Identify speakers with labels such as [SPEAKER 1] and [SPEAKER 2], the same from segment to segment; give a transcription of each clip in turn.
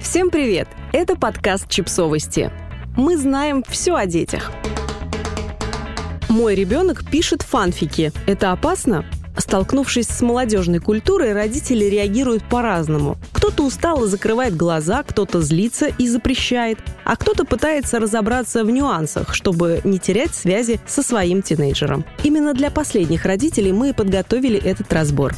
[SPEAKER 1] Всем привет! Это подкаст «Чипсовости». Мы знаем все о детях. Мой ребенок пишет фанфики. Это опасно? Столкнувшись с молодежной культурой, родители реагируют по-разному. Кто-то устало закрывает глаза, кто-то злится и запрещает, а кто-то пытается разобраться в нюансах, чтобы не терять связи со своим тинейджером. Именно для последних родителей мы подготовили этот разбор.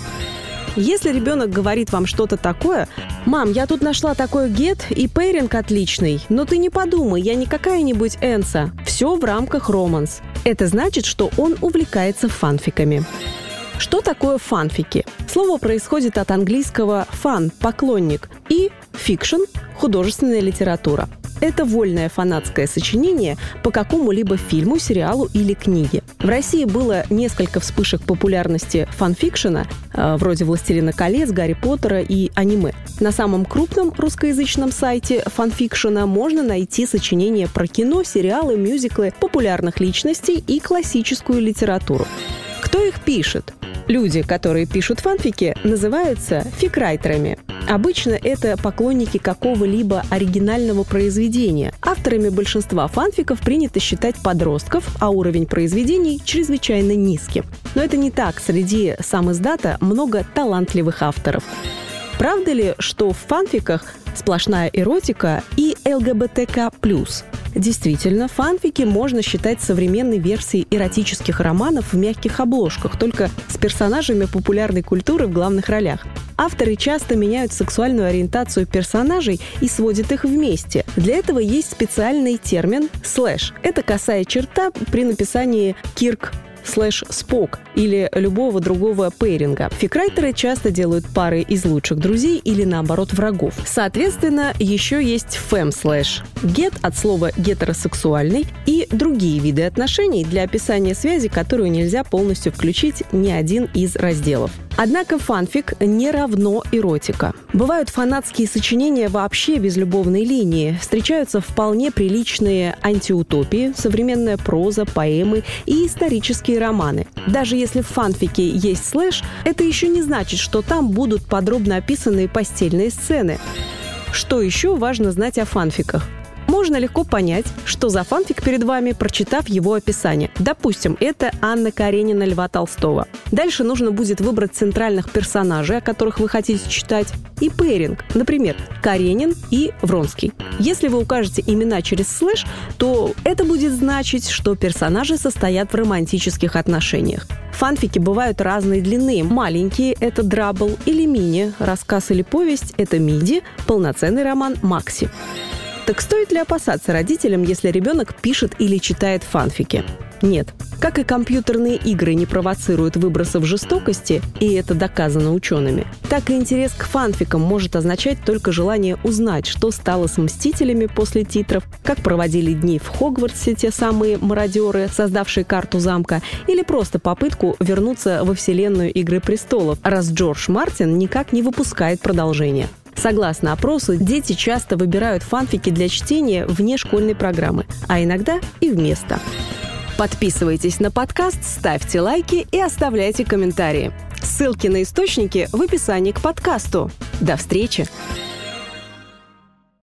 [SPEAKER 1] Если ребенок говорит вам что-то такое, «Мам, я тут нашла такой гет, и пейринг отличный, но ты не подумай, я не какая-нибудь энца. Все в рамках романс». Это значит, что он увлекается фанфиками. Что такое фанфики? Слово происходит от английского «fan» – «поклонник» и «fiction» – «художественная литература». Это вольное фанатское сочинение по какому-либо фильму, сериалу или книге. В России было несколько вспышек популярности фанфикшена, э, вроде «Властелина колец», «Гарри Поттера» и аниме. На самом крупном русскоязычном сайте фанфикшена можно найти сочинения про кино, сериалы, мюзиклы, популярных личностей и классическую литературу. Кто их пишет? Люди, которые пишут фанфики, называются фикрайтерами. Обычно это поклонники какого-либо оригинального произведения. Авторами большинства фанфиков принято считать подростков, а уровень произведений чрезвычайно низким. Но это не так. Среди сам издата много талантливых авторов. Правда ли, что в фанфиках сплошная эротика и ЛГБТК+. Действительно, фанфики можно считать современной версией эротических романов в мягких обложках, только с персонажами популярной культуры в главных ролях. Авторы часто меняют сексуальную ориентацию персонажей и сводят их вместе. Для этого есть специальный термин «слэш». Это косая черта при написании «Кирк слэш спок или любого другого пейринга. Фикрайтеры часто делают пары из лучших друзей или наоборот врагов. Соответственно, еще есть фемслэш. Гет от слова гетеросексуальный и другие виды отношений для описания связи, которую нельзя полностью включить ни один из разделов. Однако фанфик не равно эротика. Бывают фанатские сочинения вообще без любовной линии. Встречаются вполне приличные антиутопии, современная проза, поэмы и исторические романы. Даже если в фанфике есть слэш, это еще не значит, что там будут подробно описаны постельные сцены. Что еще важно знать о фанфиках? Можно легко понять, что за фанфик перед вами, прочитав его описание. Допустим, это Анна Каренина Льва Толстого. Дальше нужно будет выбрать центральных персонажей, о которых вы хотите читать, и пейринг, например, Каренин и Вронский. Если вы укажете имена через слэш, то это будет значить, что персонажи состоят в романтических отношениях. Фанфики бывают разной длины. Маленькие – это драбл или мини, рассказ или повесть – это миди, полноценный роман – макси. Так стоит ли опасаться родителям, если ребенок пишет или читает фанфики? Нет. Как и компьютерные игры не провоцируют выбросов жестокости, и это доказано учеными, так и интерес к фанфикам может означать только желание узнать, что стало с «Мстителями» после титров, как проводили дни в Хогвартсе те самые мародеры, создавшие карту замка, или просто попытку вернуться во вселенную «Игры престолов», раз Джордж Мартин никак не выпускает продолжение. Согласно опросу, дети часто выбирают фанфики для чтения вне школьной программы, а иногда и вместо. Подписывайтесь на подкаст, ставьте лайки и оставляйте комментарии. Ссылки на источники в описании к подкасту. До встречи!